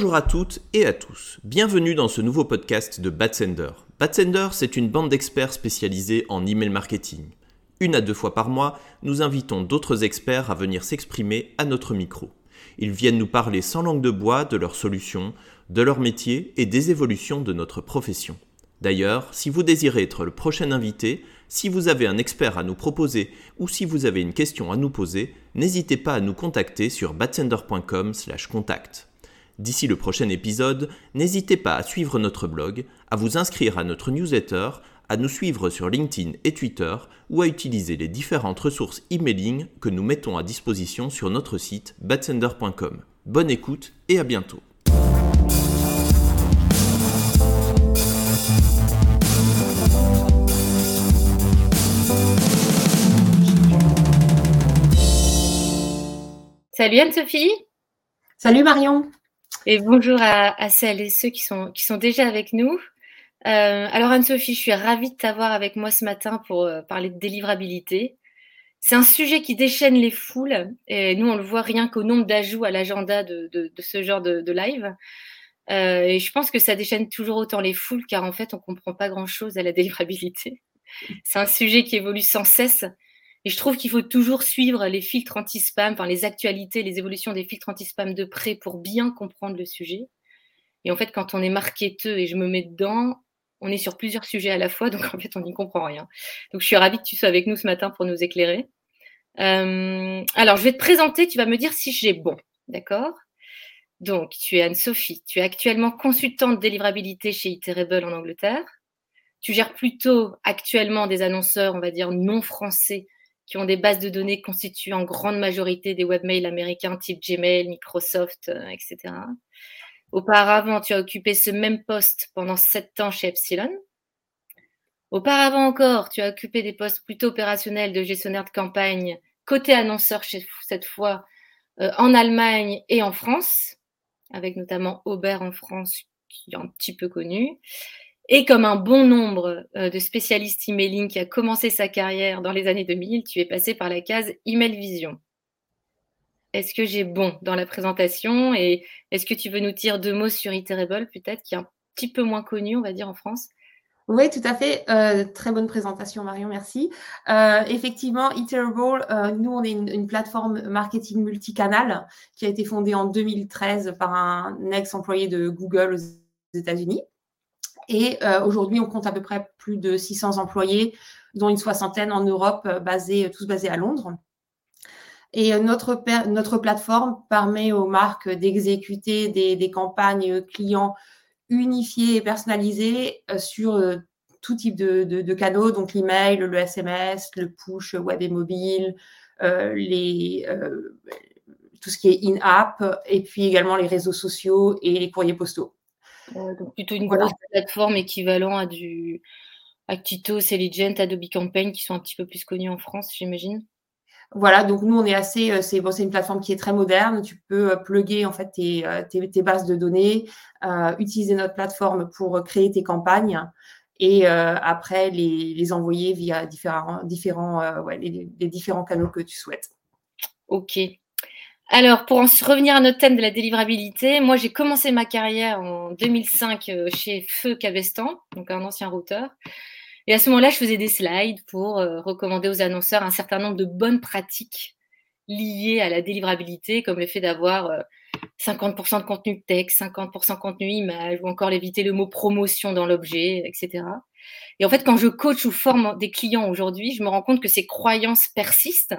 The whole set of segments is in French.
Bonjour à toutes et à tous. Bienvenue dans ce nouveau podcast de Batsender. Batsender, c'est une bande d'experts spécialisés en email marketing. Une à deux fois par mois, nous invitons d'autres experts à venir s'exprimer à notre micro. Ils viennent nous parler sans langue de bois de leurs solutions, de leur métier et des évolutions de notre profession. D'ailleurs, si vous désirez être le prochain invité, si vous avez un expert à nous proposer ou si vous avez une question à nous poser, n'hésitez pas à nous contacter sur batsender.com/contact. D'ici le prochain épisode, n'hésitez pas à suivre notre blog, à vous inscrire à notre newsletter, à nous suivre sur LinkedIn et Twitter ou à utiliser les différentes ressources emailing que nous mettons à disposition sur notre site batsender.com. Bonne écoute et à bientôt. Salut Anne-Sophie. Salut Marion. Et bonjour à, celles et ceux qui sont, qui sont déjà avec nous. Euh, alors Anne-Sophie, je suis ravie de t'avoir avec moi ce matin pour euh, parler de délivrabilité. C'est un sujet qui déchaîne les foules et nous on le voit rien qu'au nombre d'ajouts à l'agenda de, ce genre de, live. Euh, et je pense que ça déchaîne toujours autant les foules car en fait on comprend pas grand-chose à la délivrabilité. C'est un sujet qui évolue sans cesse et je trouve qu'il faut toujours suivre les filtres anti-spam, enfin les actualités, les évolutions des filtres anti-spam de près pour bien comprendre le sujet. Et en fait, quand on est marketeux et je me mets dedans, on est sur plusieurs sujets à la fois, donc en fait, on n'y comprend rien. Donc, je suis ravie que tu sois avec nous ce matin pour nous éclairer. Euh, alors, je vais te présenter, tu vas me dire si j'ai bon, d'accord? Donc, tu es Anne-Sophie, tu es actuellement consultante délivrabilité chez Iterable en Angleterre. Tu gères plutôt actuellement des annonceurs, on va dire, non français qui ont des bases de données constituées en grande majorité des webmails américains type Gmail, Microsoft, euh, etc. Auparavant, tu as occupé ce même poste pendant sept ans chez Epsilon. Auparavant encore, tu as occupé des postes plutôt opérationnels de gestionnaire de campagne, côté annonceur cette fois, euh, en Allemagne et en France, avec notamment Aubert en France, qui est un petit peu connu. Et comme un bon nombre euh, de spécialistes emailing qui a commencé sa carrière dans les années 2000, tu es passé par la case Email Vision. Est-ce que j'ai bon dans la présentation et est-ce que tu veux nous dire deux mots sur Iterable peut-être qui est un petit peu moins connu, on va dire, en France? Oui, tout à fait. Euh, très bonne présentation, Marion, merci. Euh, effectivement, Iterable, nous, on est une, une, plateforme marketing multicanal qui a été fondée en 2013 par un ex-employé de Google aux États-Unis. Et euh, aujourd'hui, on compte à peu près plus de 600 employés, dont une soixantaine en Europe, euh, basés, tous basés à Londres. Et euh, notre, plateforme permet aux marques d'exécuter des, campagnes clients unifiées et personnalisées sur tout type de, canaux, donc l'email, le SMS, le push web et mobile, tout ce qui est in-app, et puis également les réseaux sociaux et les courriers postaux. Euh, donc plutôt une grosse plateforme équivalent à du Actito, Celigent, Adobe Campaign qui sont un petit peu plus connus en France, j'imagine. Voilà, donc nous on est assez, euh, c'est bon, une plateforme qui est très moderne. Tu peux euh, plugger en fait tes, tes, bases de données, utiliser notre plateforme pour créer tes campagnes et après les, les, envoyer via différents, différents, ouais, les, les, différents canaux que tu souhaites. Ok. Alors, pour en revenir à notre thème de la délivrabilité, moi j'ai commencé ma carrière en 2005 euh, chez Feu Cavestan, donc un ancien routeur. Et à ce moment-là, je faisais des slides pour euh, recommander aux annonceurs un certain nombre de bonnes pratiques liées à la délivrabilité, comme le fait d'avoir 50% euh, de contenu texte, 50% de contenu image, ou encore l'éviter le mot promotion dans l'objet, etc. Et en fait, quand je coach ou forme des clients aujourd'hui, je me rends compte que ces croyances persistent.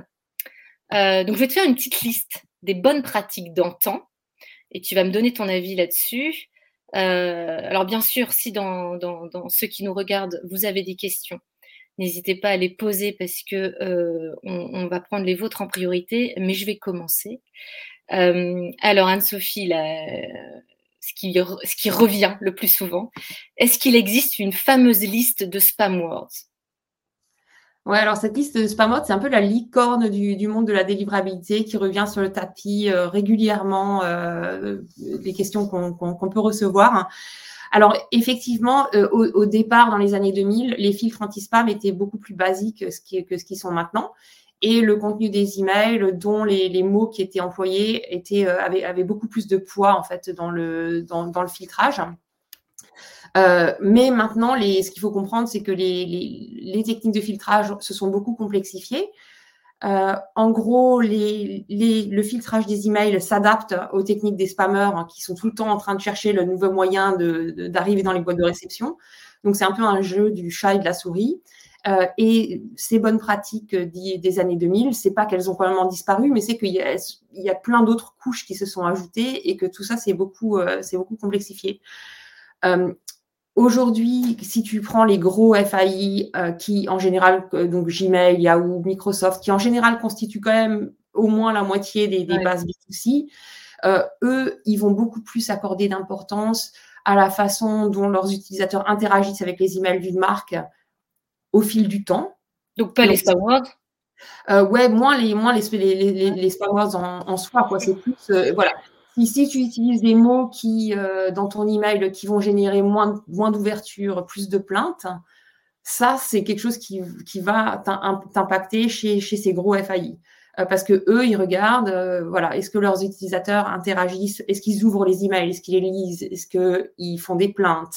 donc, je vais te faire une petite liste des bonnes pratiques d'antan et tu vas me donner ton avis là-dessus. Euh, alors bien sûr, si dans, ceux qui nous regardent, vous avez des questions, n'hésitez pas à les poser parce que euh, on, va prendre les vôtres en priorité, mais je vais commencer. Euh, alors Anne-Sophie, ce ce qui revient le plus souvent, est-ce qu'il existe une fameuse liste de spam words? Ouais, alors cette liste de spam c'est un peu la licorne du, monde de la délivrabilité qui revient sur le tapis euh, régulièrement, euh, les questions qu'on peut recevoir. Alors effectivement, euh, au, départ, dans les années 2000, les filtres anti-spam étaient beaucoup plus basiques que ce qui, que ce qui sont maintenant. et le contenu des emails dont les, mots qui étaient employés étaient, avaient, beaucoup plus de poids en fait dans le, dans, dans le filtrage. Euh, mais maintenant, les, ce qu'il faut comprendre, c'est que les, les, les, techniques de filtrage se sont beaucoup complexifiées. Euh, en gros, les, le filtrage des emails s'adapte aux techniques des spammers hein, qui sont tout le temps en train de chercher le nouveau moyen d'arriver dans les boîtes de réception. Donc, c'est un peu un jeu du chat et de la souris. Euh, et ces bonnes pratiques des années 2000, c'est pas qu'elles ont complètement disparu, mais c'est qu'il y, y, a plein d'autres couches qui se sont ajoutées et que tout ça, c'est beaucoup, euh, beaucoup complexifié. Euh, Aujourd'hui, si tu prends les gros FAI euh, qui, en général, euh, donc Gmail, Yahoo, Microsoft, qui en général constituent quand même au moins la moitié des, bases B2C, euh, eux, ils vont beaucoup plus accorder d'importance à la façon dont leurs utilisateurs interagissent avec les emails d'une marque au fil du temps. Donc pas les spam words Ouais, moins les, moins les, les, les, spam words en, en soi. Quoi. C'est plus, voilà, si, tu utilises des mots qui, euh, dans ton email qui vont générer moins, moins d'ouverture, plus de plaintes, ça, c'est quelque chose qui, qui va t'impacter chez, chez ces gros FAI. Euh, parce que eux, ils regardent, euh, voilà, est-ce que leurs utilisateurs interagissent, est-ce qu'ils ouvrent les emails, est-ce qu'ils les lisent, est-ce qu'ils font des plaintes,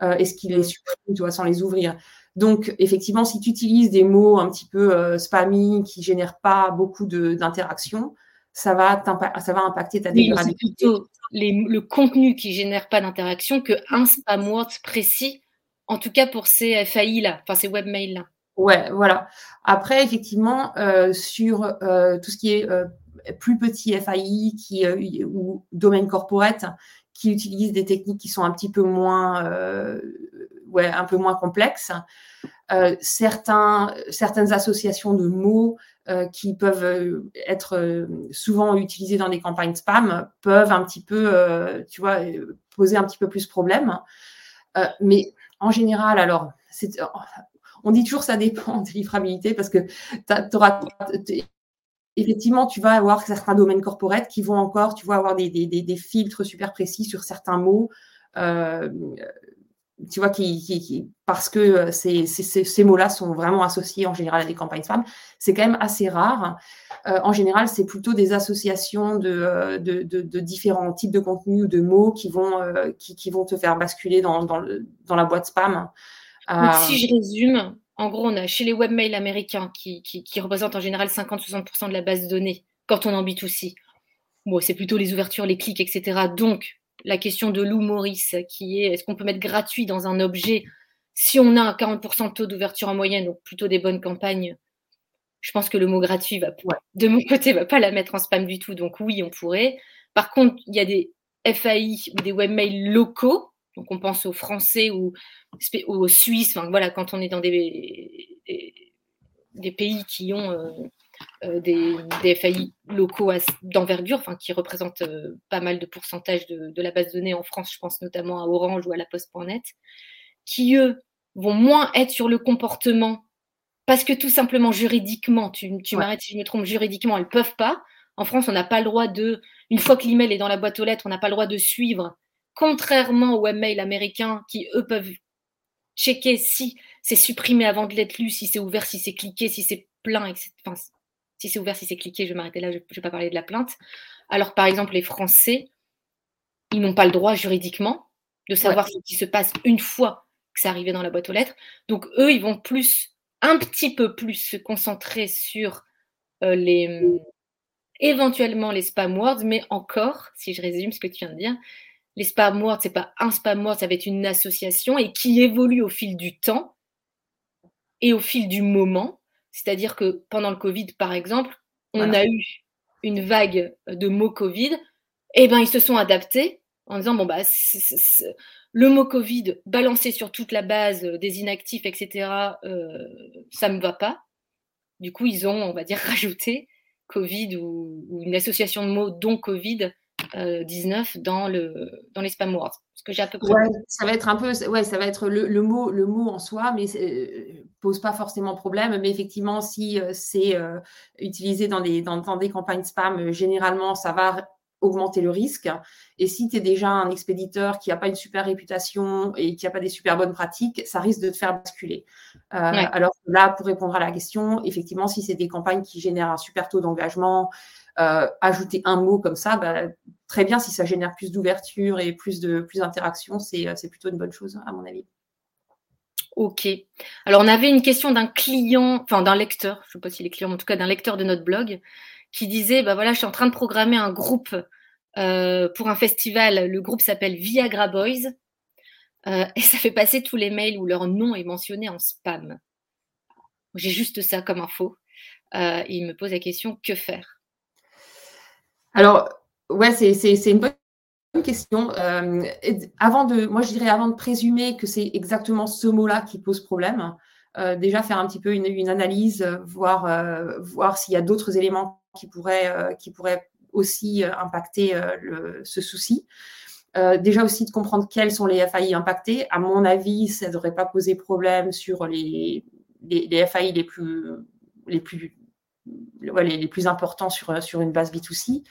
est-ce qu'ils les mm. suppriment, tu vois, sans les ouvrir. Donc, effectivement, si tu utilises des mots un petit peu spammy qui génèrent pas beaucoup d'interactions, ça va, ça va impacter ta dégradation. c'est plutôt le contenu qui génère pas d'interaction qu'un spam word précis, en tout cas pour ces FAI-là, enfin ces webmails-là. Ouais, voilà. Après, effectivement, euh, sur euh, tout ce qui est euh, plus petit FAI qui, ou domaine corporate, qui utilisent des techniques qui sont un petit peu moins, un peu moins complexes, certains, certaines associations de mots euh, qui peuvent euh, être euh, souvent utilisés dans des campagnes spam peuvent un petit peu, tu vois, poser un petit peu plus problème. mais en général, alors, on dit toujours ça dépend de livrabilité parce que effectivement, tu vas avoir certains domaines corporate qui vont encore, tu vas avoir des, des, des, filtres super précis sur certains mots. Euh, tu vois, qui, parce que euh, ces, ces, mots-là sont vraiment associés en général à des campagnes spam, c'est quand même assez rare. Euh, en général, c'est plutôt des associations euh, de, de, différents types de contenus ou de mots qui vont, qui, vont te faire basculer dans, dans, dans la boîte spam. si je résume, en gros, on a chez les webmails américains qui, qui, représentent en général 50-60% de la base de données quand on en B2C. Bon, c'est plutôt les ouvertures, les clics, etc. Donc, la question de Lou Maurice, qui est est-ce qu'on peut mettre gratuit dans un objet si on a un 40% de taux d'ouverture en moyenne, donc plutôt des bonnes campagnes? Je pense que le mot gratuit, va, de mon côté, va pas la mettre en spam du tout. Donc oui, on pourrait. Par contre, il y a des FAI ou des webmails locaux. Donc on pense aux Français ou, aux Suisses. Enfin, voilà, quand on est dans des, des, pays qui ont euh, des, des, FAI locaux d'envergure, enfin, qui représentent euh, pas mal de pourcentage de, la base de données en France, je pense notamment à Orange ou à la Poste.net, qui eux vont moins être sur le comportement parce que tout simplement juridiquement, tu, m'arrêtes si je me trompe, juridiquement, elles peuvent pas. En France, on n'a pas le droit de, une fois que l'email est dans la boîte aux lettres, on n'a pas le droit de suivre, contrairement aux webmails américains qui, eux, peuvent checker si c'est supprimé avant de l'être lu, si c'est ouvert, si c'est cliqué, si c'est plein, etc. Enfin, si c'est ouvert, si c'est cliqué, je vais m'arrêter là, je ne vais pas parler de la plainte. Alors, par exemple, les Français, ils n'ont pas le droit juridiquement de savoir ce qui se passe une fois que c'est arrivé dans la boîte aux lettres. Donc, eux, ils vont plus, un petit peu plus se concentrer sur euh, les, éventuellement les spam words, mais encore, si je résume ce que tu viens de dire, les spam words, c'est pas un spam word, ça va être une association et qui évolue au fil du temps et au fil du moment. C'est-à-dire que pendant le Covid, par exemple, on a eu une vague de mots Covid. Eh ben, ils se sont adaptés en disant bon bah le mot Covid balancé sur toute la base des inactifs, etc. Euh, ça me va pas. Du coup, ils ont, on va dire, rajouté Covid ou, ou une association de mots dont Covid 19 euh, dans, le, dans les spam words. Ce que j'ai à peu près. Ouais, ça va être un peu, ouais, ça va être le, mot, le mot en soi, mais euh, pose pas forcément problème. Mais effectivement, si euh, c'est utilisé dans des, dans, des campagnes spam, généralement, ça va augmenter le risque. Et si tu es déjà un expéditeur qui n'a pas une super réputation et qui n'a pas des super bonnes pratiques, ça risque de te faire basculer. Euh, alors là, pour répondre à la question, effectivement, si c'est des campagnes qui génèrent un super taux d'engagement, euh, ajouter un mot comme ça, bah, très bien, si ça génère plus d'ouverture et plus de plus d'interactions, c'est plutôt une bonne chose, à mon avis. Ok. Alors, on avait une question d'un client, enfin d'un lecteur, je ne sais pas si les clients, mais en tout cas d'un lecteur de notre blog, qui disait bah voilà, je suis en train de programmer un groupe euh, pour un festival. Le groupe s'appelle Viagra Boys. Euh, et ça fait passer tous les mails où leur nom est mentionné en spam. J'ai juste ça comme info. Euh, il me pose la question que faire? Alors, ouais, c'est une bonne question. Avant de, moi, je dirais avant de présumer que c'est exactement ce mot-là qui pose problème, déjà faire un petit peu une, analyse, voir, voir s'il y a d'autres éléments qui pourraient, qui pourraient aussi impacter ce souci. déjà aussi de comprendre quels sont les FAI impactés. À mon avis, ça ne devrait pas poser problème sur les, les, FAI les plus, les plus, les, plus importants sur, sur une base B2C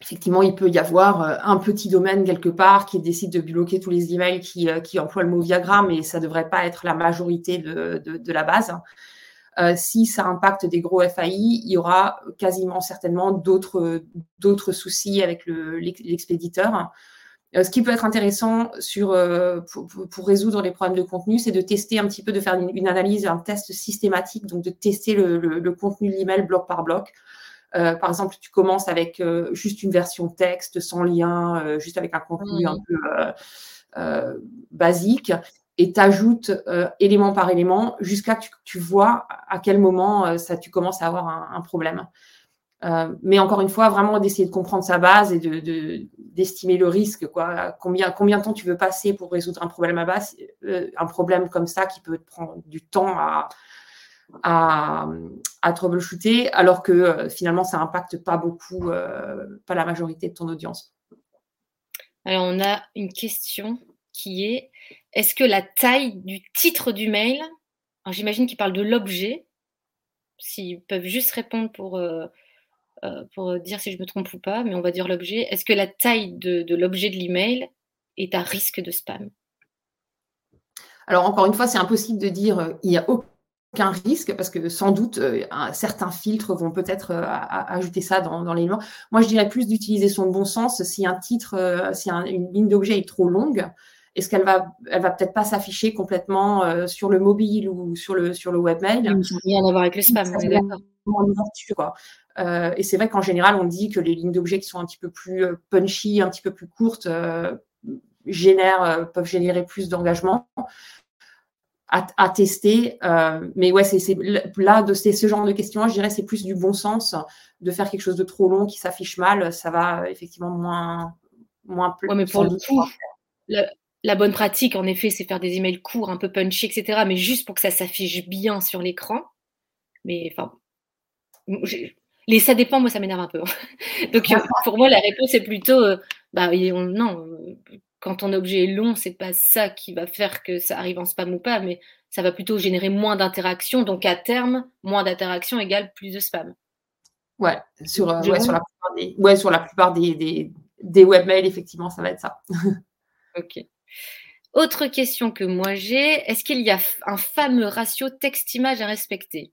effectivement, il peut y avoir euh, un petit domaine quelque part qui décide de bloquer tous les emails qui, euh, qui emploient le mot Viagra, mais ça ne devrait pas être la majorité de, de, la base. Euh, si ça impacte des gros FAI, il y aura quasiment certainement d'autres soucis avec l'expéditeur. ce qui peut être intéressant sur, pour, résoudre les problèmes de contenu, c'est de tester un petit peu, de faire une, analyse, un test systématique, donc de tester le, le contenu de l'email bloc par bloc. Euh, par exemple, tu commences avec euh, juste une version texte, sans lien, euh, juste avec un contenu un peu basique, et tu ajoutes élément par élément jusqu'à que tu, vois à quel moment ça, tu commences à avoir un, problème. mais encore une fois, vraiment d'essayer de comprendre sa base et d'estimer de, le risque. Quoi. Combien, combien de temps tu veux passer pour résoudre un problème à base, un problème comme ça qui peut te prendre du temps à, à, à troubleshooter, alors que euh, finalement, ça n'impacte pas beaucoup, euh, pas la majorité de ton audience. Alors, on a une question qui est est-ce que la taille du titre du mail, j'imagine qu'il parle de l'objet, s'ils peuvent juste répondre pour, euh, pour dire si je me trompe ou pas, mais on va dire l'objet, est-ce que la taille de, l'objet de l'email est à risque de spam? Alors encore une fois, c'est impossible de dire il n'y a aucun risque parce que sans doute euh, certains filtres vont peut-être euh, ajouter ça dans, l'élément. Moi, je dirais plus d'utiliser son bon sens. Si un titre, euh, si une ligne d'objet est trop longue, est-ce qu'elle va, elle va peut-être pas s'afficher complètement sur le mobile ou sur le sur le webmail? Rien à voir avec le spam. et c'est vrai qu'en général, on dit que les lignes d'objet qui sont un petit peu plus punchy, un petit peu plus courtes, génèrent, peuvent générer plus d'engagement à, tester. Euh, mais ouais, c'est là, de ce genre de questions, je dirais c'est plus du bon sens de faire quelque chose de trop long qui s'affiche mal. Ça va effectivement moins, moins ouais, mais pour le coup, la, bonne pratique, en effet, c'est faire des emails courts, un peu punchy, etc. Mais juste pour que ça s'affiche bien sur l'écran. Mais enfin, les ça dépend, moi, ça m'énerve un peu. Donc, pour moi, la réponse est plutôt, euh, bah, non, quand ton objet est long, c'est pas ça qui va faire que ça arrive en spam ou pas, mais ça va plutôt générer moins d'interactions. Donc à terme, moins d'interactions égale plus de spam. Ouais, sur, euh, sur la plupart, des, ouais, sur la plupart des, des, webmails, effectivement, ça va être ça. ok. Autre question que moi j'ai, est-ce qu'il y a un fameux ratio texte-image à respecter?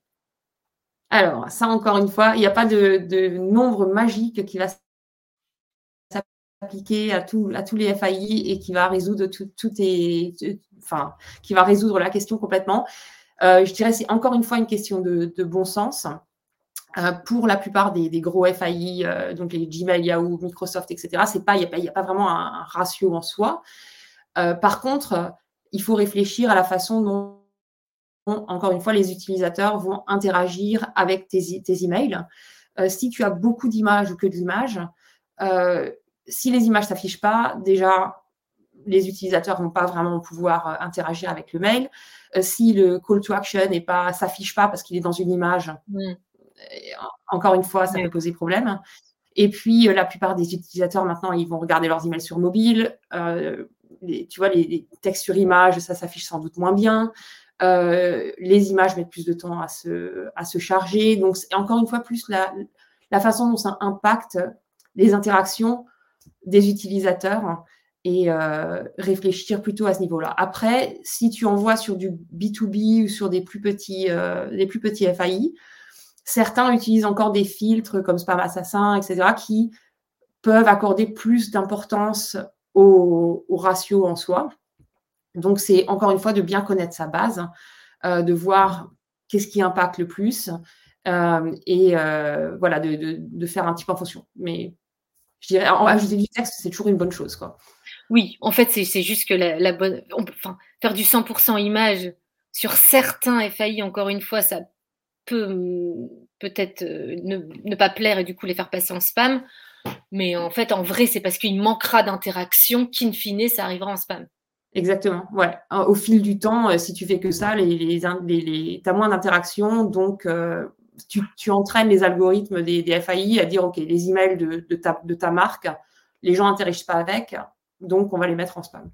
Alors, ça encore une fois, il n'y a pas de, nombre magique qui va appliqué à, tous les FAI et qui va résoudre tout, tout enfin, qui va résoudre la question complètement. Euh, je dirais c'est encore une fois une question de, bon sens. Euh, pour la plupart des, gros FAI, euh, donc les Gmail, Yahoo, Microsoft, etc., il n'y a, pas vraiment un, ratio en soi. Par contre, il faut réfléchir à la façon dont, encore une fois, les utilisateurs vont interagir avec tes, tes emails. si tu as beaucoup d'images ou que de l'image, si les images s'affichent pas, déjà, les utilisateurs vont pas vraiment pouvoir euh, interagir avec le mail. Euh, si le call to action n'est pas, s'affiche pas parce qu'il est dans une image, mm. euh, encore une fois, ça peut poser problème. Et puis, la plupart des utilisateurs, maintenant, ils vont regarder leurs emails sur mobile. Tu vois, les, textes sur image, ça s'affiche sans doute moins bien. les images mettent plus de temps à se, à se charger. Donc, encore une fois plus la, la façon dont ça impacte les interactions des utilisateurs et euh, réfléchir plutôt à ce niveau-là. Après, si tu envoies sur du B2B ou sur des plus petits, euh, des plus petits FAI, certains utilisent encore des filtres comme Spam Assassin, etc., qui peuvent accorder plus d'importance au, ratio en soi. Donc, c'est encore une fois de bien connaître sa base, euh, de voir qu'est-ce qui impacte le plus et voilà, de, de, faire un petit peu en fonction. Mais je dirais, en ajouter du texte, c'est toujours une bonne chose. Quoi. Oui, en fait, c'est juste que la, bonne. enfin, faire du 100% image sur certains FAI, encore une fois, ça peut peut-être euh, ne, pas plaire et du coup les faire passer en spam. Mais en fait, en vrai, c'est parce qu'il manquera d'interaction qu'in fine, ça arrivera en spam. Exactement, ouais. Au fil du temps, euh, si tu fais que ça, les, les, les, tu as moins d'interaction, donc euh, tu, entraînes les algorithmes des, FAI à dire, OK, les emails de, de, ta, marque, les gens n'interagissent pas avec, donc on va les mettre en spam.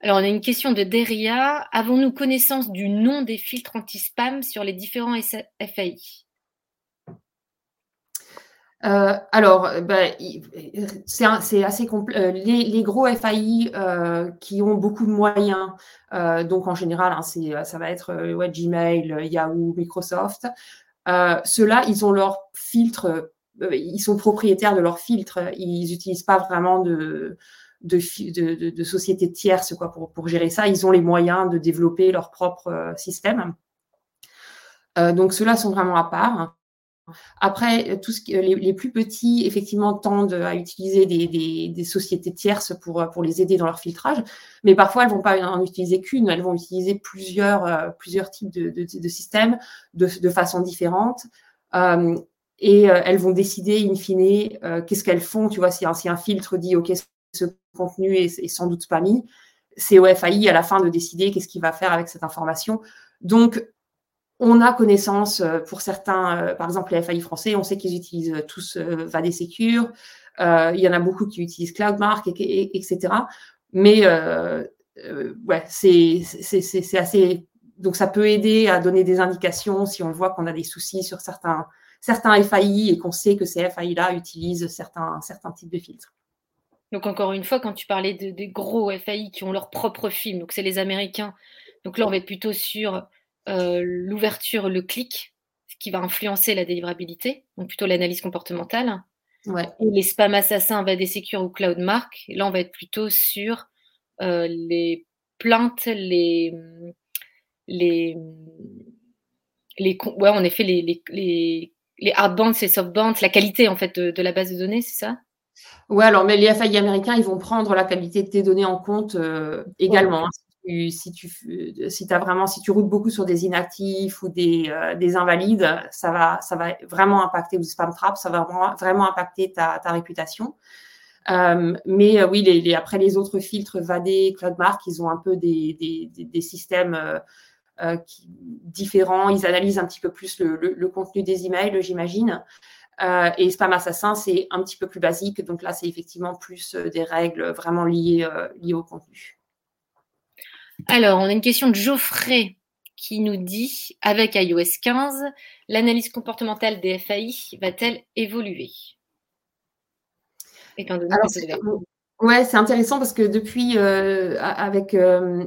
Alors, on a une question de Deria. Avons-nous connaissance du nom des filtres anti-spam sur les différents FAI euh, alors, ben, c'est assez complexe. Euh, les, gros FAI euh, qui ont beaucoup de moyens, donc en général, hein, ça va être Gmail, Yahoo, Microsoft, euh, ceux-là, ils ont leur filtre, euh, ils sont propriétaires de leur filtre. Ils n'utilisent pas vraiment de, de, de, de, sociétés tierces quoi, pour, pour, gérer ça. Ils ont les moyens de développer leur propre euh, système. donc, ceux-là sont vraiment à part. Après, tout ce les, plus petits, effectivement, tendent à utiliser des, sociétés tierces pour, pour les aider dans leur filtrage, mais parfois, elles ne vont pas en utiliser qu'une, elles vont utiliser plusieurs, euh, plusieurs types de, systèmes de, façon différente. Euh, et euh, elles vont décider, in fine, qu'est-ce qu'elles font. Tu vois, si un, si un filtre dit, OK, ce contenu est, sans doute pas mis, c'est au FAI à la fin de décider qu'est-ce qu'il va faire avec cette information. Donc, on a connaissance euh, pour certains, euh, par exemple les FAI français, on sait qu'ils utilisent tous euh, Secure. il y en a beaucoup qui utilisent CloudMark, etc. Mais ouais, c'est assez. Donc ça peut aider à donner des indications si on voit qu'on a des soucis sur certains, certains FAI et qu'on sait que ces FAI-là utilisent certains, certains types de filtres. Donc encore une fois, quand tu parlais de, des gros FAI qui ont leur propre film, donc c'est les Américains. Donc là, on va être plutôt sur euh, l'ouverture, le clic, ce qui va influencer la délivrabilité, donc plutôt l'analyse comportementale. Ouais. Et les spams assassins, des Secure ou CloudMark, là on va être plutôt sur euh, les plaintes, les, les, les, ouais, en effet, les, les, les, les hard bands et soft bands, la qualité en fait de, la base de données, c'est ça? Ouais, alors mais les FAI américains, ils vont prendre la qualité de tes données en compte euh, également si tu si as vraiment si tu routes beaucoup sur des inactifs ou des, euh, des invalides, ça va ça va vraiment impacter ou spam trap, ça va vraiment, impacter ta, ta réputation. Euh, mais euh, oui, les, après les autres filtres Vadé, CloudMark, ils ont un peu des, des, des systèmes qui, différents. Ils analysent un petit peu plus le, le, contenu des emails, j'imagine. et Spam Assassin, c'est un petit peu plus basique. Donc là, c'est effectivement plus des règles vraiment liées, liées au contenu. Alors, on a une question de Geoffrey qui nous dit avec iOS 15, l'analyse comportementale des FAI va-t-elle évoluer? Ouais, c'est intéressant parce que depuis, euh, avec. Euh,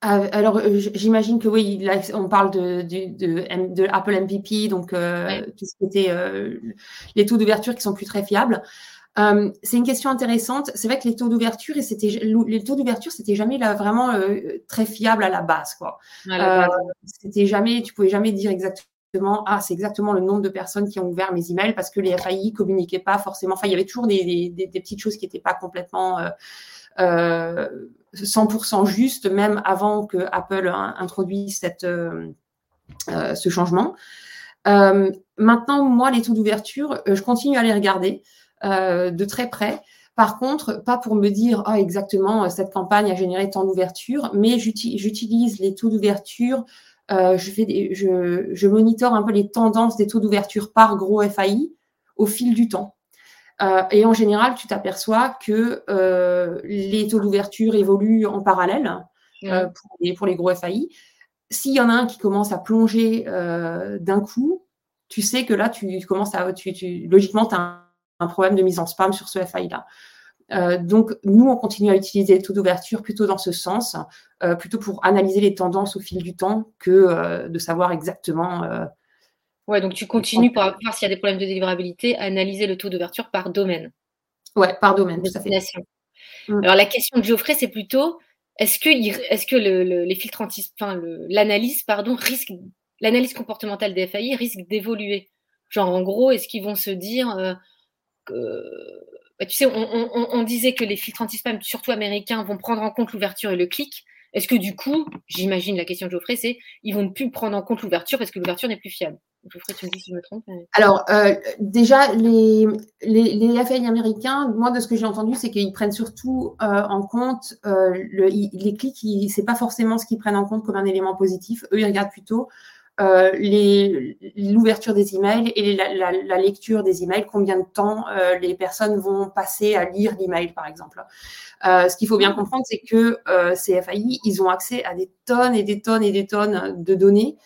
alors, euh, j'imagine que oui, on parle de, de, Apple MVP, donc tout ce qui était les taux d'ouverture qui sont plus très fiables. Euh, c'est une question intéressante. C'est vrai que les taux d'ouverture, c'était les taux d'ouverture, c'était jamais là, vraiment euh, très fiable à la base, quoi. Euh, c'était jamais, tu pouvais jamais dire exactement, ah, c'est exactement le nombre de personnes qui ont ouvert mes emails parce que les FAI communiquaient pas forcément. Enfin, il y avait toujours des, des, des petites choses qui n'étaient pas complètement 100% justes, même avant que Apple introduise cette, ce changement. maintenant, moi, les taux d'ouverture, je continue à les regarder. Euh, de très près. Par contre, pas pour me dire ah, exactement cette campagne a généré tant d'ouverture, mais j'utilise les taux d'ouverture. Euh, je, fais je, je monitore un peu les tendances des taux d'ouverture par gros FAI au fil du temps. Euh, et en général, tu t'aperçois que les taux d'ouverture évoluent en parallèle pour, les, pour, les, gros FAI. S'il y en a un qui commence à plonger d'un coup, tu sais que là, tu commences à, tu, tu, logiquement, tu as un problème de mise en spam sur ce FI-là. Euh, donc, nous, on continue à utiliser les taux d'ouverture plutôt dans ce sens, euh, plutôt pour analyser les tendances au fil du temps que euh, de savoir exactement. ouais, donc tu continues pour voir s'il y a des problèmes de délivrabilité, à analyser le taux d'ouverture par domaine. Ouais, par domaine, tout à fait. Mm. Alors, la question de Geoffrey, c'est plutôt est-ce que, est que les filtres anti, enfin, l'analyse, pardon, risque, l'analyse comportementale des FAI risque d'évoluer? Genre, en gros, est-ce qu'ils vont se dire bah, tu sais, on, disait que les filtres anti-spam, surtout américains, vont prendre en compte l'ouverture et le clic. Est-ce que du coup, j'imagine la question de Geoffrey, c'est ils vont plus prendre en compte l'ouverture parce que l'ouverture n'est plus fiable Geoffrey, tu me dis si je me trompe. Alors, euh, déjà, les, les, américains, moi, de ce que j'ai entendu, c'est qu'ils prennent surtout euh, en compte euh, le, les clics, ce n'est pas forcément ce qu'ils prennent en compte comme un élément positif. Eux, ils regardent plutôt euh, l'ouverture des emails et la, la, lecture des emails, combien de temps euh, les personnes vont passer à lire l'email, par exemple. Euh, ce qu'il faut bien comprendre, c'est que euh, ces FAI, ils ont accès à des tonnes et des tonnes et des tonnes de données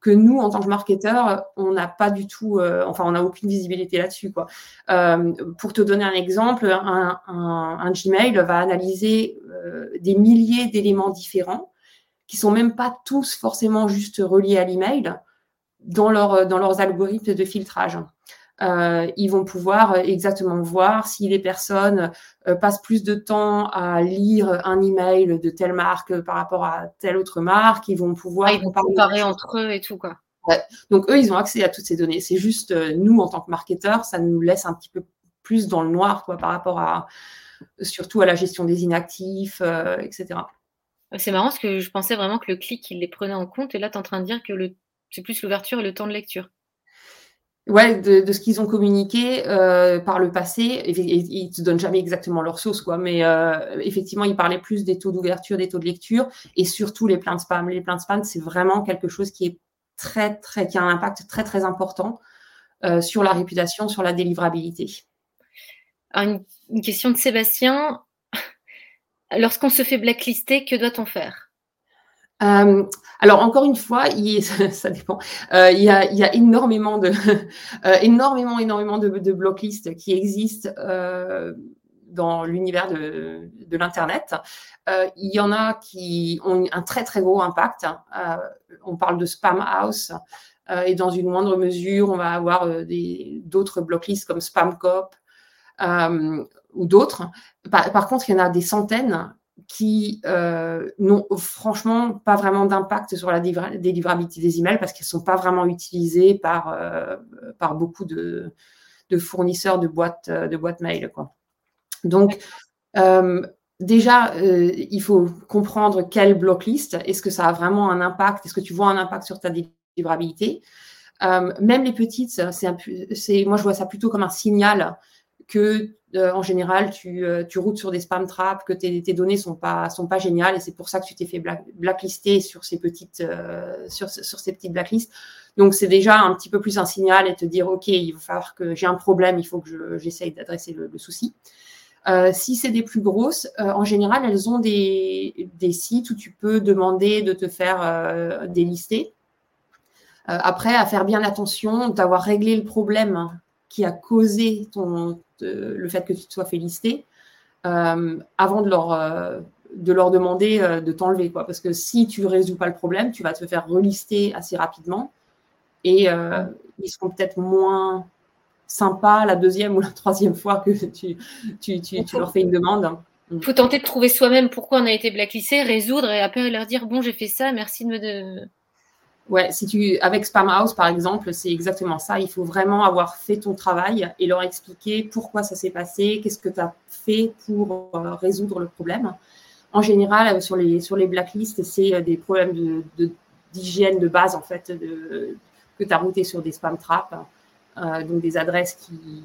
que nous, en tant que marketeurs, on n'a pas du tout, euh, enfin, on n'a aucune visibilité là-dessus. Quoi. Euh, pour te donner un exemple, un, un, un Gmail va analyser des milliers d'éléments différents qui sont même pas tous forcément juste reliés à l'email dans, leur, dans leurs algorithmes de filtrage. Euh, ils vont pouvoir exactement voir si les personnes euh, passent plus de temps à lire un email de telle marque par rapport à telle autre marque. Ils vont pouvoir ils vont comparer entre eux et tout quoi. Donc eux, ils ont accès à toutes ces données. C'est juste euh, nous en tant que marketeurs, ça nous laisse un petit peu plus dans le noir quoi par rapport à surtout à la gestion des inactifs, etc. C'est marrant parce que je pensais vraiment que le clic, il les prenait en compte. Et là, tu es en train de dire que c'est plus l'ouverture et le temps de lecture. Ouais, de, ce qu'ils ont communiqué euh, par le passé, ils ne te donnent jamais exactement leur sauce, quoi. Mais euh, effectivement, ils parlaient plus des taux d'ouverture, des taux de lecture, et surtout les pleins de spam. Les pleins de spam, c'est vraiment quelque chose qui est très, très, qui a un impact très, très important euh, sur la réputation, sur la délivrabilité. une, question de Sébastien. Lorsqu'on se fait blacklister, que doit-on faire? Euh, alors encore une fois, ça, dépend. Euh, il, y a, énormément de, euh, blocklists qui existent dans l'univers de, de l'internet. il y en a qui ont un très très gros impact. on parle de spam house. et dans une moindre mesure, on va avoir d'autres blocklists comme Spamcop, ou d'autres. Par, contre, il y en a des centaines qui euh, n'ont franchement pas vraiment d'impact sur la délivrabilité des emails parce qu'elles ne sont pas vraiment utilisées par, euh, par beaucoup de, de, fournisseurs de boîtes, de boîtes mail. Quoi. Donc, euh, déjà, il faut comprendre quelle blocklist, est-ce que ça a vraiment un impact, est-ce que tu vois un impact sur ta délivrabilité. même les petites, c'est moi je vois ça plutôt comme un signal que euh, en général, tu, euh, tu, routes sur des spam traps, que tes, données sont pas sont pas géniales et c'est pour ça que tu t'es fait blacklister sur ces petites euh, sur, sur ces petites blacklists. Donc c'est déjà un petit peu plus un signal et te dire ok, il va falloir que j'ai un problème, il faut que j'essaye d'adresser le, souci. si c'est des plus grosses, en général, elles ont des, des, sites où tu peux demander de te faire délister. après, à faire bien attention, d'avoir réglé le problème qui a causé ton, le fait que tu te sois fait lister euh, avant de leur, euh, demander euh, de t'enlever. Quoi. Parce que si tu ne résous pas le problème, tu vas te faire relister assez rapidement et ils seront peut-être moins sympas la deuxième ou la troisième fois que tu leur fais une demande. Il faut tenter de trouver soi-même pourquoi on a été blacklisté, résoudre et après leur dire bon j'ai fait ça, merci de me de, Ouais, si tu, avec Spamhouse, par exemple, c'est exactement ça. Il faut vraiment avoir fait ton travail et leur expliquer pourquoi ça s'est passé, qu'est-ce que tu as fait pour euh, résoudre le problème. En général, euh, sur les, sur les blacklists, c'est euh, des problèmes d'hygiène de, de, base, en fait, de, que tu as routé sur des spam traps. donc, des adresses qui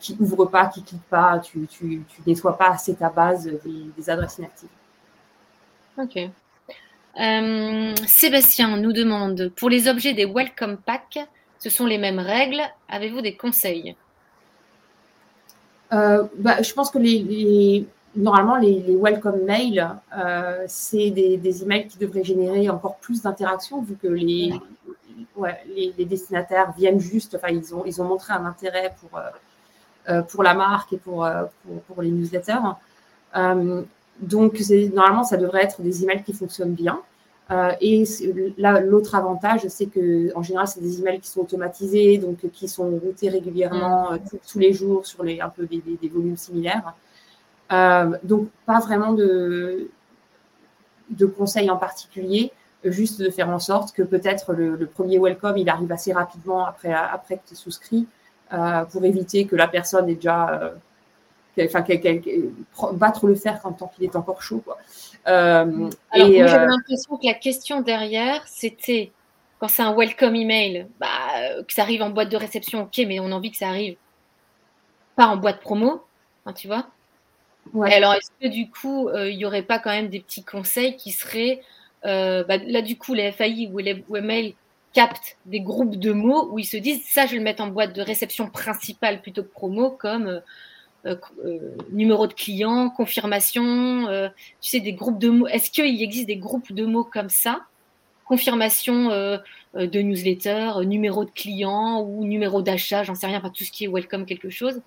qui ouvrent pas, qui cliquent pas, tu, tu, tu nettoies pas assez ta base des, des adresses inactives. Ok. Euh, Sébastien nous demande pour les objets des Welcome Pack, ce sont les mêmes règles. Avez-vous des conseils? Euh, bah, Je pense que normalement, les, Welcome Mail, euh, c'est des, emails qui devraient générer encore plus d'interactions vu que les, destinataires viennent juste, ils ont, montré un intérêt pour, la marque et pour, pour, les newsletters. Donc, normalement, ça devrait être des emails qui fonctionnent bien. et l'autre avantage, c'est que en général, c'est des emails qui sont automatisés, donc qui sont routés régulièrement mm. tous les jours sur les, un peu des, des volumes similaires. donc, pas vraiment de, de conseils en particulier, juste de faire en sorte que peut-être le, premier welcome, il arrive assez rapidement après, après que tu es souscrit, euh, pour éviter que la personne ait déjà... Euh, enfin, battre le fer quand tant qu'il est encore chaud. Quoi. Euh, Alors, et, j'avais l'impression que la question derrière, c'était quand c'est un welcome email, bah, que ça arrive en boîte de réception, ok, mais on a envie que ça arrive pas en boîte promo, hein, tu vois. Alors, est-ce que du coup, il n'y aurait pas quand même des petits conseils qui seraient euh, bah, là, du coup, les FAI ou les webmail captent des groupes de mots où ils se disent ça, je vais le mettre en boîte de réception principale plutôt que promo, comme euh, euh, numéro de client, confirmation, tu sais, des groupes de mots. Est-ce qu'il existe des groupes de mots comme ça? Confirmation de newsletter, numéro de client ou numéro d'achat, j'en sais rien, pas tout ce qui est welcome quelque chose,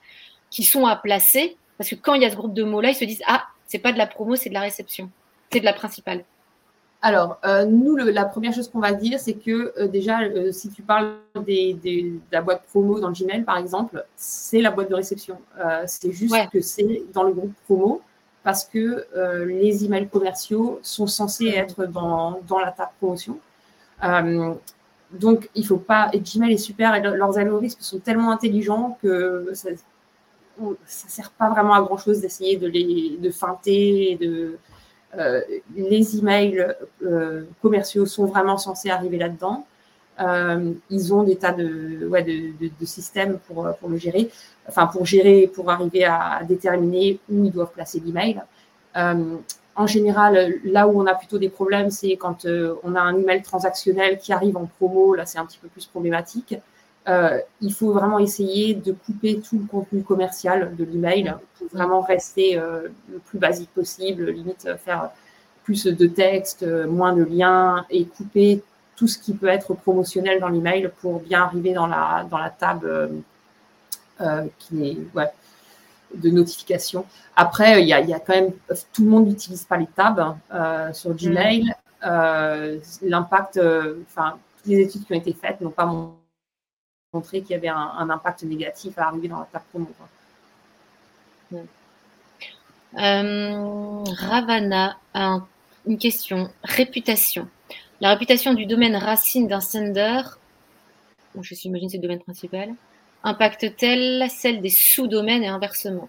qui sont à placer. Parce que quand il y a ce groupe de mots-là, ils se disent Ah, c'est pas de la promo, c'est de la réception, c'est de la principale. Alors, euh, nous, la première chose qu'on va dire, c'est que euh, déjà, euh, si tu parles des, de la boîte promo dans Gmail, par exemple, c'est la boîte de réception. c'est juste que c'est dans le groupe promo parce que les emails commerciaux sont censés être dans, dans la table promotion. donc, il ne faut pas. Et Gmail est super et leurs algorithmes sont tellement intelligents que ça ne sert pas vraiment à grand chose d'essayer de les de feinter, de euh, les emails euh, commerciaux sont vraiment censés arriver là-dedans. Euh, ils ont des tas de, systèmes pour, pour, le gérer, enfin pour gérer, pour arriver à, déterminer où ils doivent placer l'email. en général, là où on a plutôt des problèmes, c'est quand on a un email transactionnel qui arrive en promo, là c'est un petit peu plus problématique. Euh, il faut vraiment essayer de couper tout le contenu commercial de l'email pour vraiment rester euh, le plus basique possible, limite faire plus de texte, moins de liens et couper tout ce qui peut être promotionnel dans l'email pour bien arriver dans la, dans la table euh, qui est de notification. Après, il y, a, il y, a, quand même, tout le monde n'utilise pas les tabs sur Gmail. L'impact, enfin, toutes les études qui ont été faites n'ont pas montré montrer qu'il y avait un, impact négatif à arriver dans la table promo. Euh, Ravana a une question. Réputation. La réputation du domaine racine d'un sender, je j'imagine c'est le domaine principal, impacte-t-elle celle des sous-domaines et inversement?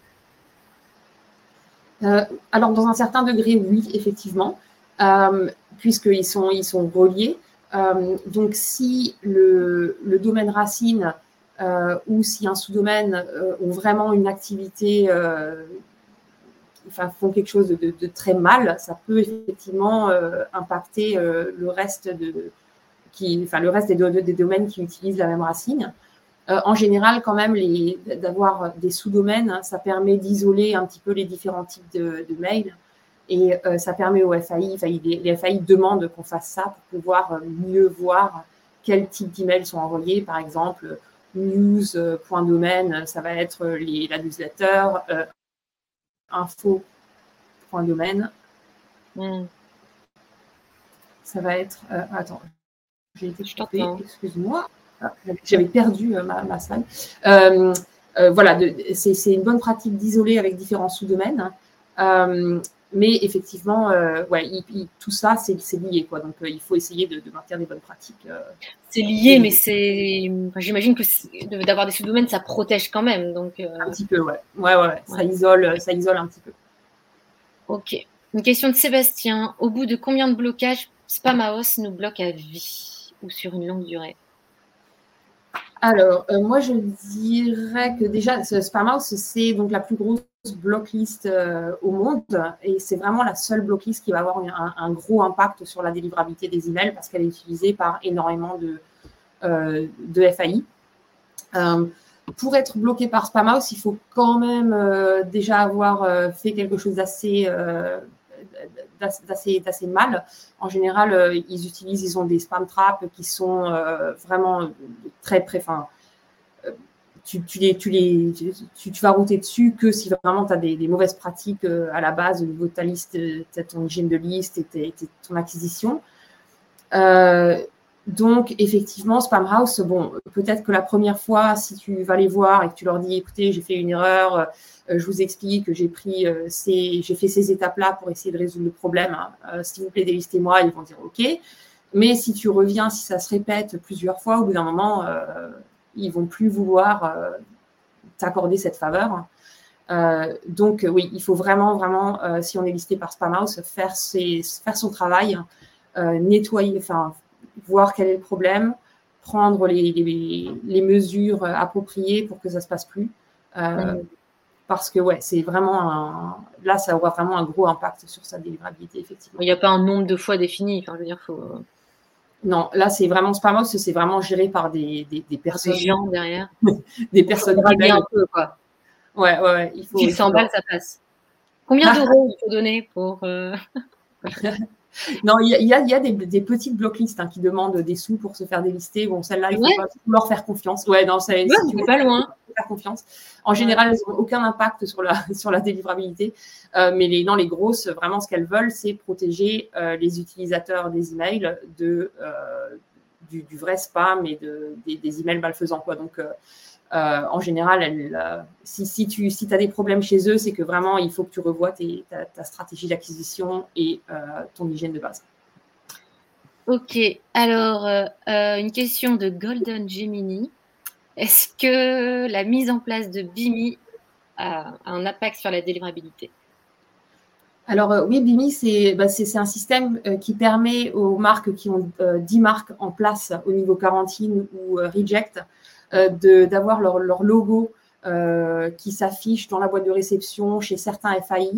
Euh, Alors, dans un certain degré, oui, effectivement, euh, puisqu'ils sont, ils sont reliés. Euh, donc, si le, domaine racine euh, ou si un sous-domaine euh, ont vraiment une activité, enfin, font quelque chose de, très mal, ça peut effectivement impacter le reste de, enfin, le reste des, domaines qui utilisent la même racine. en général, quand même, d'avoir des sous-domaines, ça permet d'isoler un petit peu les différents types de mails. Et euh, ça permet aux FAI, les, FAI demandent qu'on fasse ça pour pouvoir euh, mieux voir quel type d'emails sont envoyés. Par exemple, news.domaine, ça va être les, la newsletter, euh. Hmm. Ça va être. attends, j'ai été stoppée, excuse-moi. Ah, j'avais perdu ma, ma, slide. voilà, c'est une bonne pratique d'isoler avec différents sous-domaines. Mais effectivement, euh, ouais, tout ça, c'est lié. Quoi. Donc, euh, il faut essayer de, maintenir des bonnes pratiques. Euh. c'est lié, mais c'est. J'imagine que d'avoir des sous-domaines, ça protège quand même. Donc, Un petit peu, ouais. Ouais, ouais, Ça, isole, ça isole un petit peu. Ok. Une question de Sébastien. Au bout de combien de blocages Spamaos nous bloque à vie ou sur une longue durée? Alors, moi, je dirais que déjà, Spamhouse, c'est donc la plus grosse blocklist euh, au monde et c'est vraiment la seule blocklist qui va avoir un, gros impact sur la délivrabilité des emails parce qu'elle est utilisée par énormément de, euh, de FAI. Euh, pour être bloqué par Spamhouse, il faut quand même déjà avoir fait quelque chose d'assez d'assez mal. En général, ils utilisent, ils ont des spam traps qui sont vraiment très, très, tu, vas router dessus que si vraiment tu as des, mauvaises pratiques à la base au niveau de ta liste, ton hygiène de liste et, ton acquisition. donc, effectivement, Spamhaus, bon, peut-être que la première fois, si tu vas les voir et que tu leur dis, écoutez, j'ai fait une erreur, je vous explique que j'ai pris ces, j'ai fait ces étapes-là pour essayer de résoudre le problème. Hein. S'il vous plaît, délistez-moi. Ils vont dire OK. Mais si tu reviens, si ça se répète plusieurs fois, au bout d'un moment, euh, ils vont plus vouloir euh, t'accorder cette faveur. Euh, donc oui, il faut vraiment, vraiment, euh, si on est listé par Spamhouse, faire, ses, faire son travail, nettoyer, enfin, voir quel est le problème, prendre les, les, les, mesures appropriées pour que ça se passe plus. Parce que ouais, c'est vraiment un... là, ça aura vraiment un gros impact sur sa délivrabilité, effectivement. Il n'y a pas un nombre de fois défini. Enfin, je veux dire, faut non, là, c'est vraiment Spamos, c'est vraiment géré par des, des, des personnes. Des gens derrière. des personnes qui un peu, quoi. Ouais, ouais, ouais. Il faut. 100 balles, ça passe. Combien d'euros il faut donner pour. Euh, non, il y a, y a des, des, petites blocklists hein, qui demandent des sous pour se faire délister. Bon, celle-là, il faut pas leur faire confiance. Ouais, non, c'est ouais, pas loin. Faire confiance. En général, elles n'ont aucun impact sur la, sur la délivrabilité. Euh, mais les, non, les grosses, vraiment, ce qu'elles veulent, c'est protéger euh, les utilisateurs des emails de, euh, du, vrai spam et de, des, emails malfaisants. Donc, en général, si, si, tu si as des problèmes chez eux, c'est que vraiment, il faut que tu revoies ta, stratégie d'acquisition et ton hygiène de base. Ok, alors une question de Golden Gemini. Est-ce que la mise en place de BIMI a un impact sur la délivrabilité? Alors oui, BIMI, c'est bah, un système qui permet aux marques qui ont 10 marques en place au niveau quarantine ou reject euh, d'avoir leur, leur, logo euh, qui s'affiche dans la boîte de réception chez certains FAI.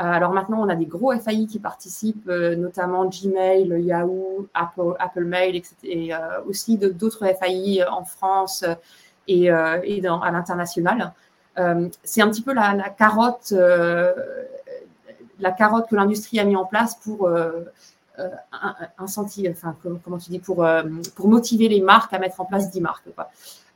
Euh, alors maintenant, on a des gros FAI qui participent, notamment Gmail, Yahoo, Apple, Apple Mail, etc. et aussi d'autres FAI en France et, à l'international. c'est un petit peu la, carotte, la carotte que l'industrie a mis en place pour un, enfin comment tu dis, pour, pour motiver les marques à mettre en place 10 marques.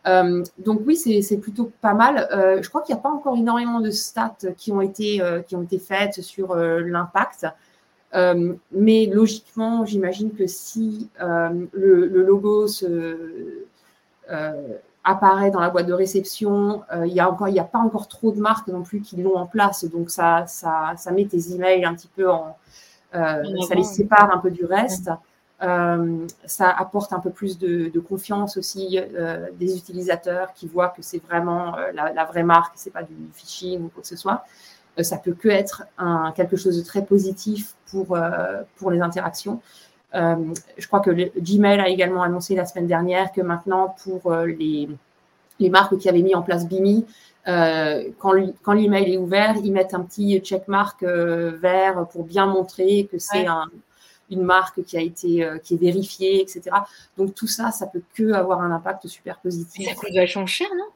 Euh, donc oui, c'est plutôt pas mal. Euh, je crois qu'il n'y a pas encore énormément de stats qui ont été, euh, qui ont été faites sur l'impact. mais logiquement, j'imagine que si le, logo se, apparaît dans la boîte de réception, il n'y a, a pas encore trop de marques non plus qui l'ont en place. Donc ça, ça, ça, met tes emails un petit peu en... ça les sépare un peu du reste. Euh, ça apporte un peu plus de, confiance aussi euh, des utilisateurs qui voient que c'est vraiment euh, la, vraie marque, c'est pas du phishing ou quoi que ce soit. ça peut que être un, quelque chose de très positif pour, pour les interactions. je crois que Gmail a également annoncé la semaine dernière que maintenant, pour les, les marques qui avaient mis en place Bimi, quand l'email est ouvert, ils mettent un petit checkmark vert pour bien montrer que c'est un, une marque qui a été euh, qui est vérifiée, etc. Donc tout ça, ça peut que avoir un impact super positif. Ça coûte vachement cher, non?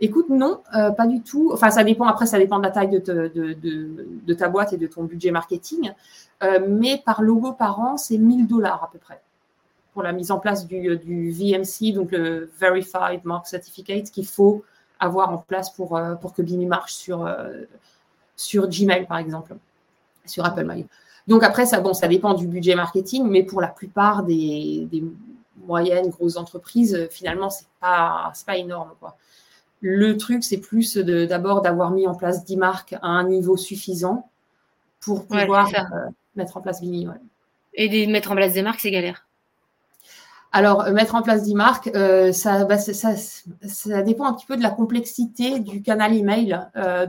Écoute, non, euh, pas du tout. Enfin, ça dépend. Après, ça dépend de la taille de, de, de, ta boîte et de ton budget marketing. Euh, mais par logo par an, c'est 1000 dollars à peu près pour la mise en place du, du, VMC, donc le Verified Mark Certificate, qu'il faut avoir en place pour, pour que Bimi marche sur, sur Gmail, par exemple, sur Apple Mail. Donc après, ça, bon, ça dépend du budget marketing, mais pour la plupart des, moyennes, grosses entreprises, finalement, c'est pas, pas énorme. Quoi. Le truc, c'est plus d'abord d'avoir mis en place 10 marques à un niveau suffisant pour pouvoir euh, mettre en place Bini. Et de mettre en place des marques, c'est galère. Alors, euh, mettre en place 10 marques, euh, ça, bah, ça, ça, dépend un petit peu de la complexité du canal email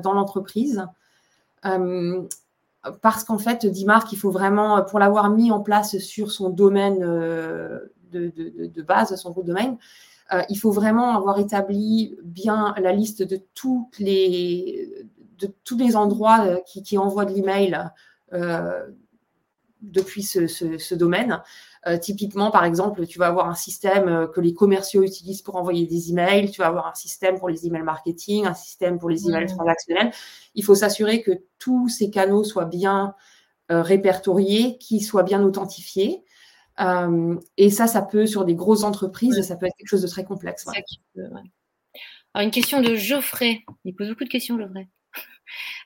dans l'entreprise parce qu'en fait, Dimar, il faut vraiment, pour l'avoir mis en place sur son domaine euh, de, base, son gros domaine, euh, il faut vraiment avoir établi bien la liste de, les, de tous les endroits euh, qui, envoient de l'email euh, depuis ce domaine. Euh, typiquement, par exemple, tu vas avoir un système euh, que les commerciaux utilisent pour envoyer des emails, tu vas avoir un système pour les emails marketing, un système pour les emails transactionnels. Il faut s'assurer que tous ces canaux soient bien euh, répertoriés, qu'ils soient bien authentifiés. et ça, ça peut, sur des grosses entreprises, ça peut être quelque chose de très complexe. Alors, une question de Geoffrey. Il pose beaucoup de questions, Geoffrey.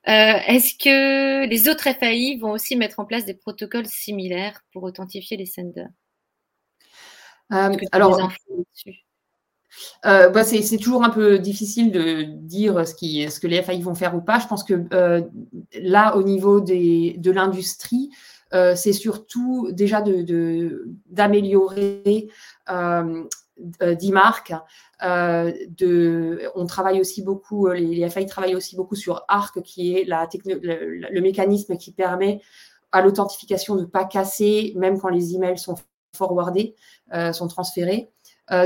Euh, est-ce que les autres FAI vont aussi mettre en place des protocoles similaires pour authentifier les senders? Euh, Alors, euh, bah, c'est toujours un peu difficile de dire ce, qui, ce, que les FAI vont faire ou pas. Je pense que là, au niveau des, de l'industrie, c'est surtout déjà d'améliorer de, euh, d'IMARC. Euh, de, on travaille aussi beaucoup, euh, les, FAI travaillent aussi beaucoup sur ARC, qui est la le, le, mécanisme qui permet à l'authentification de ne pas casser, même quand les emails sont forwardés, sont transférés.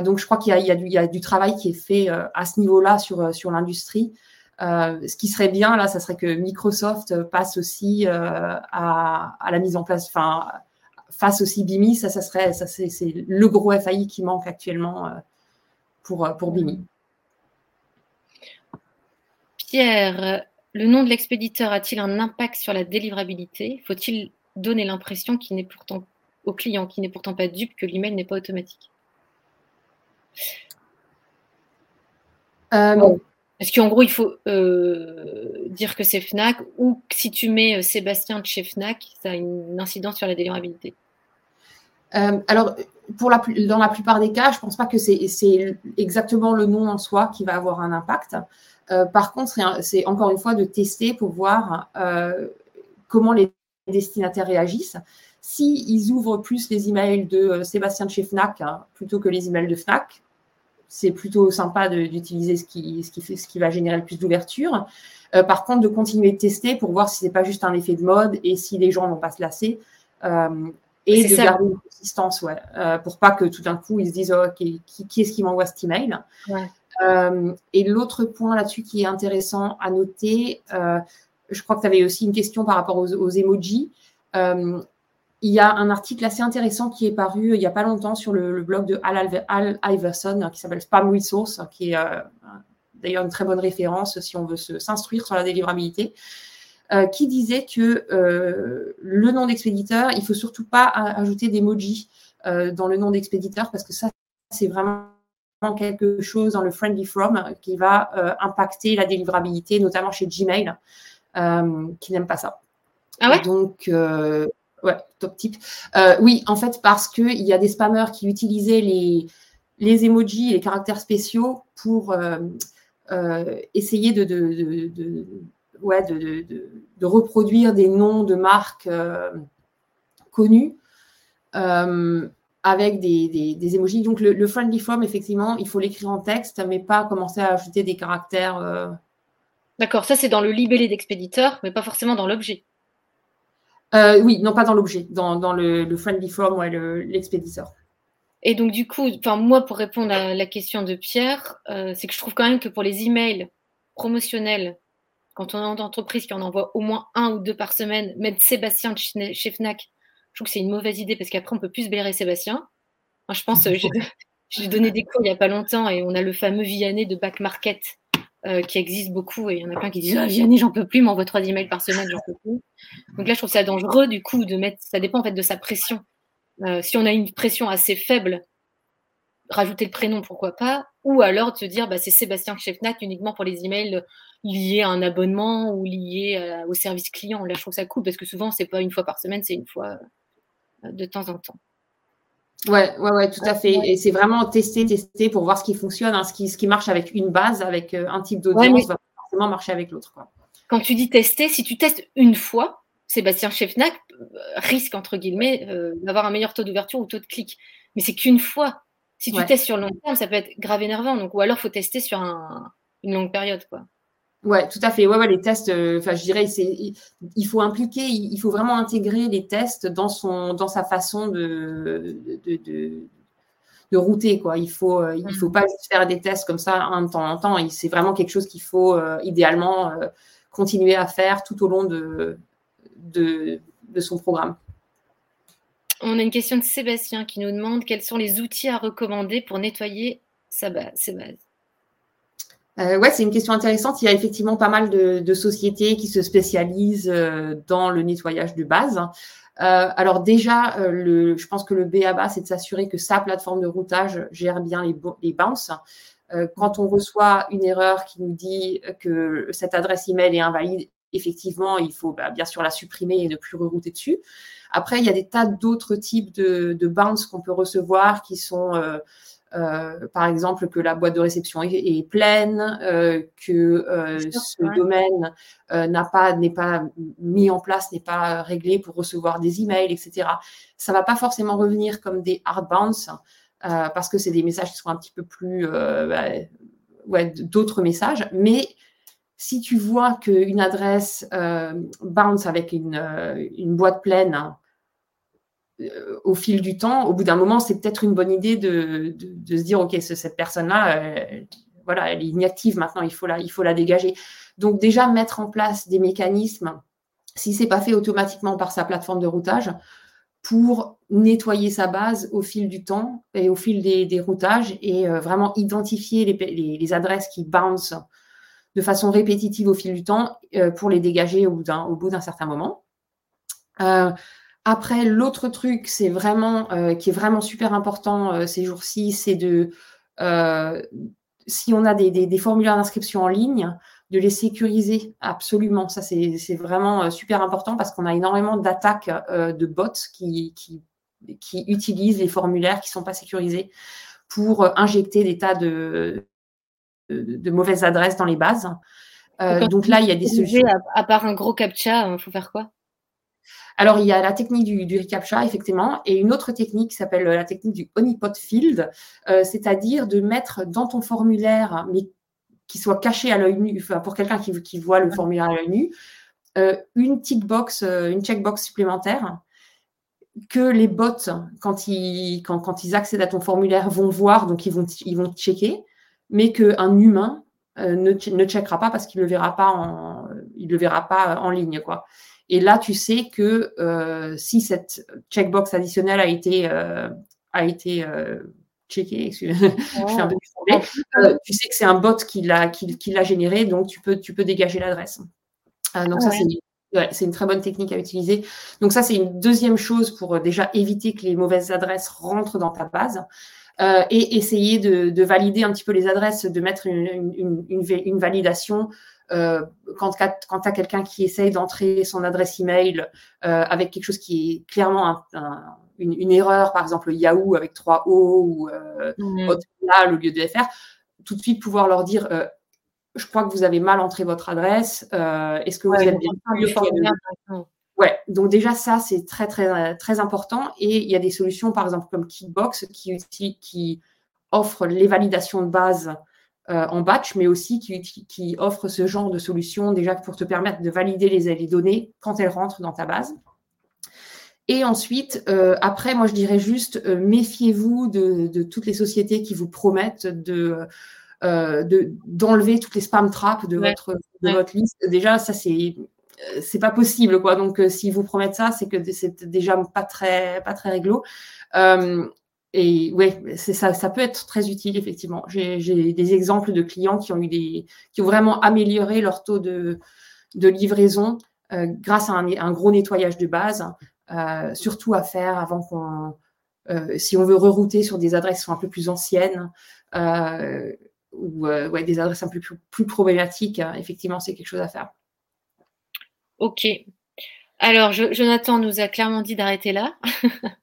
donc, je crois qu'il y, y, y, a du travail qui est fait à ce niveau-là sur, sur l'industrie. ce qui serait bien, là, ça serait que Microsoft passe aussi à, à, la mise en place, enfin, face aussi BIMI, ça, ça serait, ça c'est, le gros FAI qui manque actuellement euh, pour, euh, pour BIMI. Pierre, le nom de l'expéditeur a-t-il un impact sur la délivrabilité? Faut-il donner l'impression qu'il n'est pourtant au client qui n'est pourtant pas dupe que l'email n'est pas automatique? Euh, Est-ce qu'en gros, il faut dire que c'est Fnac ou si tu mets Sébastien de chez Fnac, ça a une incidence sur la délivrabilité. euh, alors, pour la, dans la plupart des cas, je ne pense pas que c'est exactement le nom en soi qui va avoir un impact. Euh, par contre, c'est encore une fois de tester pour voir euh, comment les destinataires réagissent. S'ils ils ouvrent plus les emails de Sébastien de chez Fnac hein, plutôt que les emails de Fnac, c'est plutôt sympa d'utiliser ce qui, va générer le plus d'ouverture. par contre, de continuer de tester pour voir si ce n'est pas juste un effet de mode et si les gens ne vont pas se lasser et de garder une consistance, ouais, euh, pour pas que tout d'un coup ils se disent oh, qui, qui est-ce qui m'envoie cet email? Euh, et l'autre point là-dessus qui est intéressant à noter, euh, je crois que tu avais aussi une question par rapport aux, emojis. il y a un article assez intéressant qui est paru il n'y a pas longtemps sur le, blog de Al, Al Iverson qui s'appelle Spam Resource, qui est d'ailleurs une très bonne référence si on veut s'instruire sur la délivrabilité. Euh, qui disait que euh, le nom d'expéditeur, il faut surtout pas ajouter d'emoji euh, dans le nom d'expéditeur parce que ça, c'est vraiment quelque chose dans le friendly from qui va impacter la délivrabilité, notamment chez Gmail, qui n'aime pas ça. Ah ouais? Donc, ouais, top tip. oui, en fait, parce qu'il y a des spammers qui utilisaient les, les emojis et les caractères spéciaux pour essayer de, de ouais, de, de, reproduire des noms de marques euh, connues euh, avec des, des, emojis. Donc, le, friendly form, effectivement, il faut l'écrire en texte, mais pas commencer à ajouter des caractères. Euh. D'accord, ça c'est dans le libellé d'expéditeur, mais pas forcément dans l'objet. oui, non, pas dans l'objet, dans, dans le, friendly form, ouais, l'expéditeur. et donc, du coup, moi, pour répondre à la question de Pierre, c'est que je trouve quand même que pour les emails promotionnels quand on est en entreprise qui en envoie au moins un ou deux par semaine, mettre Sébastien chez Fnac, je trouve que c'est une mauvaise idée parce qu'après, on peut plus se blairer Sébastien. je pense, euh, j'ai donné des cours il n'y a pas longtemps et on a le fameux Vianney de Back Market euh, qui existe beaucoup et il y en a plein qui disent ah, Vianney, j'en peux plus, m'envoie trois emails par semaine, j'en peux plus. Donc là, je trouve ça dangereux du coup de mettre, ça dépend en fait de sa pression. Euh, si on a une pression assez faible, rajouter le prénom, pourquoi pas, ou alors de se dire bah, c'est Sébastien chez Fnac uniquement pour les emails liés à un abonnement ou liés euh, au service client. Là, je trouve ça cool parce que souvent, c'est pas une fois par semaine, c'est une fois euh, de temps en temps. Ouais, ouais, ouais, tout à fait. Et c'est vraiment tester, tester pour voir ce qui fonctionne. Hein. Ce, qui, ce qui marche avec une base, avec euh, un type d'audience, va forcément marcher avec l'autre. Quand tu dis tester, si tu testes une fois, Sébastien Chefnac risque, entre guillemets, d'avoir un meilleur taux d'ouverture ou taux de clic. Mais c'est qu'une fois. Si tu testes sur long terme, ça peut être grave énervant. Donc, ou alors, il faut tester sur une longue période. Quoi. Ouais, tout à fait. Ouais, ouais les tests, euh, enfin, je dirais, c'est, il faut impliquer, il faut vraiment intégrer les tests dans son, dans sa façon de, de, de, de router, quoi. Il faut, euh, il faut mm. pas juste faire des tests comme ça un temps en temps. C'est vraiment quelque chose qu'il faut euh, idéalement continuer à faire tout au long de, de, de son programme. On a une question de Sébastien qui nous demande quels sont les outils à recommander pour nettoyer sa base, ses bases. Euh, ouais, c'est une question intéressante. Il y a effectivement pas mal de, sociétés qui se spécialisent euh, dans le nettoyage de base. Euh, alors déjà, le, je pense que le B à bas, c'est de s'assurer que sa plateforme de routage gère bien les, les bounces. quand on reçoit une erreur qui nous dit que cette adresse email est invalide, effectivement, il faut bah, bien sûr la supprimer et ne plus rerouter dessus. Après, il y a des tas d'autres types de, de bounce qu'on peut recevoir qui sont euh, par exemple, que la boîte de réception est, pleine, euh, que euh, ce domaine n'a pas n'est pas mis en place, n'est pas réglé pour recevoir des emails, etc. Ça va pas forcément revenir comme des hard bounce parce que c'est des messages qui sont un petit peu plus bah, ouais, d'autres messages, mais si tu vois qu'une adresse bounce avec une, une boîte pleine euh, au fil du temps, au bout d'un moment, c'est peut-être une bonne idée de, se dire, OK, cette personne-là, euh, voilà, elle est inactive maintenant, il faut, la, il faut la dégager. Donc déjà, mettre en place des mécanismes, si ce n'est pas fait automatiquement par sa plateforme de routage, pour nettoyer sa base au fil du temps et au fil des, routages et euh, vraiment identifier les, adresses qui bounce de façon répétitive au fil du temps pour les dégager au bout d'un certain moment. Après, l'autre truc, c'est vraiment euh, qui est vraiment super important euh, ces jours-ci, c'est de euh, si on a des, formulaires d'inscription en ligne, de les sécuriser absolument. Ça, c'est vraiment super important parce qu'on a énormément d'attaques de bots qui, qui, utilisent les formulaires qui ne sont pas sécurisés pour injecter des tas de, de, mauvaises adresses dans les bases. donc là, il y a des solutions. À, part un gros captcha, il faut faire quoi? Alors, il y a la technique du, du effectivement, et une autre technique qui s'appelle la technique du honeypot field, euh, c'est-à-dire de mettre dans ton formulaire, mais qui soit caché à l'œil nu, pour quelqu'un qui, voit le formulaire à l'œil nu, euh, une tick box, euh, une checkbox supplémentaire que les bots, quand ils, accèdent à ton formulaire, vont voir, donc ils vont, ils checker, mais qu'un humain ne, checkera pas parce qu'il ne le verra pas en, verra pas en ligne. Quoi. Et là, tu sais que euh, si cette checkbox additionnelle a été, euh, a été euh, checkée, je un peu tu sais que c'est un bot qui l'a qui, généré, donc tu peux, tu peux dégager l'adresse. donc ça, c'est une très bonne technique à utiliser. Donc ça, c'est une deuxième chose pour déjà éviter que les mauvaises adresses rentrent dans ta base. et essayer de, valider un petit peu les adresses, de mettre une, une, une validation euh, quand, quand tu as quelqu'un qui essaye d'entrer son adresse email euh, avec quelque chose qui est clairement une, erreur, par exemple Yahoo avec 3 O ou euh, mmh. au lieu de FR, tout de suite pouvoir leur dire euh, je crois que vous avez mal entré votre adresse, est-ce que vous êtes bien sûr Ouais, donc déjà ça c'est très très très important et il y a des solutions par exemple comme Kickbox qui, qui offre les validations de base euh, en batch, mais aussi qui, offre ce genre de solution déjà pour te permettre de valider les, données quand elles rentrent dans ta base. Et ensuite, euh, après, moi, je dirais juste, euh, méfiez-vous de, toutes les sociétés qui vous promettent de d'enlever toutes les spam traps de, votre, votre liste. Déjà, ça, c'est c'est pas possible, quoi. Donc, s'ils vous promettent ça, c'est que c'est déjà pas très, pas très réglo et ouais, c'est ça, ça peut être très utile effectivement. J'ai des exemples de clients qui ont eu des, qui ont vraiment amélioré leur taux de, de livraison euh, grâce à un, gros nettoyage de base, euh, surtout à faire avant qu'on, euh, si on veut rerouter sur des adresses un peu plus anciennes ou ouais, des adresses un peu plus, plus problématiques, hein, effectivement, c'est quelque chose à faire. Ok. Alors, Jonathan nous a clairement dit d'arrêter là.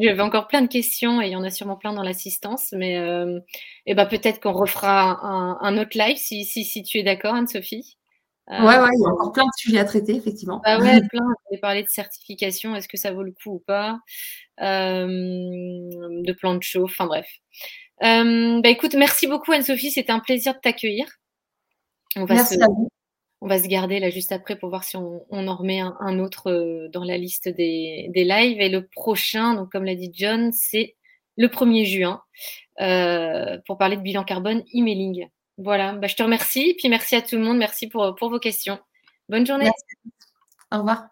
J'avais encore plein de questions et il y en a sûrement plein dans l'assistance, mais euh, eh ben, peut-être qu'on refera un, autre live si, si, si tu es d'accord, Anne-Sophie. Euh, ouais, ouais, il y a encore plein de sujets à traiter, effectivement. Bah ouais, plein. On parler de certification, est-ce que ça vaut le coup ou pas euh, De plan de chauffe, enfin bref. bah écoute, merci beaucoup Anne-Sophie, c'était un plaisir de t'accueillir. Merci à vous on va se garder là juste après pour voir si on, en remet un, autre euh, dans la liste des, lives. Et le prochain, comme l'a dit John, c'est le 1er juin euh, pour parler de bilan carbone emailing. Voilà, bah, je te remercie. Puis merci à tout le monde. Merci pour, pour vos questions. Bonne journée. Au revoir.